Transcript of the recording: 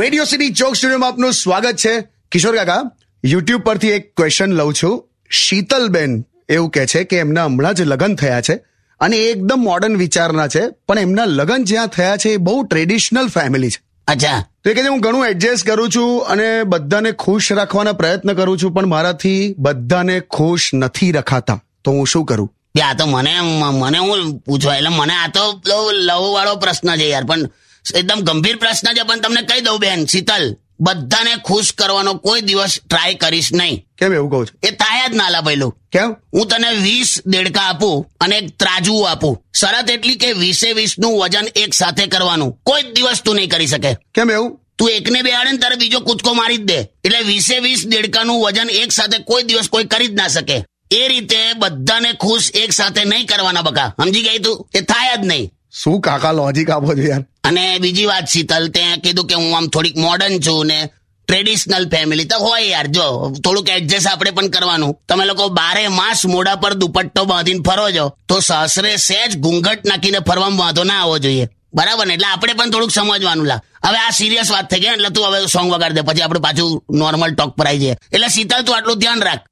Radio city ચોક સ્ટુડિયોમાં આપનું સ્વાગત છે. કિશોર કાકા યુટ્યુબ પરથી એક ક્વેશ્ચન લઉં છું. શીતલબેન એવું કહે છે કે એમના હમણાં જ લગ્ન થયા છે અને એકદમ મોડર્ન વિચારના છે પણ એમના લગ્ન જ્યાં થયા છે એ બહુ ટ્રેડિશનલ ફેમિલી છે. અચ્છા. તો એ કહે છે હું ઘણું એડજસ્ટ કરું છું અને બધાને ખુશ રાખવાના પ્રયત્ન કરું છું પણ મારાથી બધાને ખુશ નથી રખાતા. તો હું શું કરું? આ તો મને મને હું પૂછવા એટલે મને આ તો લવ વાળો પ્રશ્ન છે યાર પણ એકદમ ગંભીર પ્રશ્ન છે પણ તમને કહી દઉં બેન શીતલ બધાને ખુશ કરવાનો કોઈ દિવસ ટ્રાય કરીશ નહીં. કેમ એવું કહું છું? એ થાય જ ના લા પહેલું કેમ? હું તને વીસ દેડકા આપું અને એક ત્રાજુ આપું. શરત એટલી કે વીસે વીસનું વજન એક સાથે કરવાનું. કોઈ દિવસ તું નહીં કરી શકે. કેમ એવું? તું એકને બેહાડે ને તારે બીજો કૂદકો મારી જ દે. એટલે વીસે વીસ દેડકાનું વજન એક સાથે કોઈ દિવસ કોઈ કરી જ ના શકે. એ રીતે બધાને ખુશ એક સાથે નહીં કરવાના બકા. સમજી ગઈ તું? એ થાય જ નહીં. શું કાકા લોજિક આપો છો યાર? અને બીજી વાત શીતલ તે કીધું કે હું આમ થોડીક મોડર્ન છું ને ટ્રેડિશનલ ફેમિલી તો હોય યાર, જો, થોડુંક એડજસ્ટ આપણે પણ કરવાનું. તમે લોકો બારે માસ મોઢા પર દુપટ્ટો બાંધીને ફરો છો, તો સાસરે સહેજ ઘૂંઘટ નાખીને ફરવામાં વાંધો ના આવવો જોઈએ. બરાબર ને? એટલે આપણે પણ થોડુંક સમજવાનું લા. હવે આ સિરિયસ વાત થઈ ગઈ એટલે તું હવે સોંગ વગાડ દે, પછી આપણે પાછું નોર્મલ ટોક પર આવી જઈએ એટલે શીતલ, તું આટલું ધ્યાન રાખ.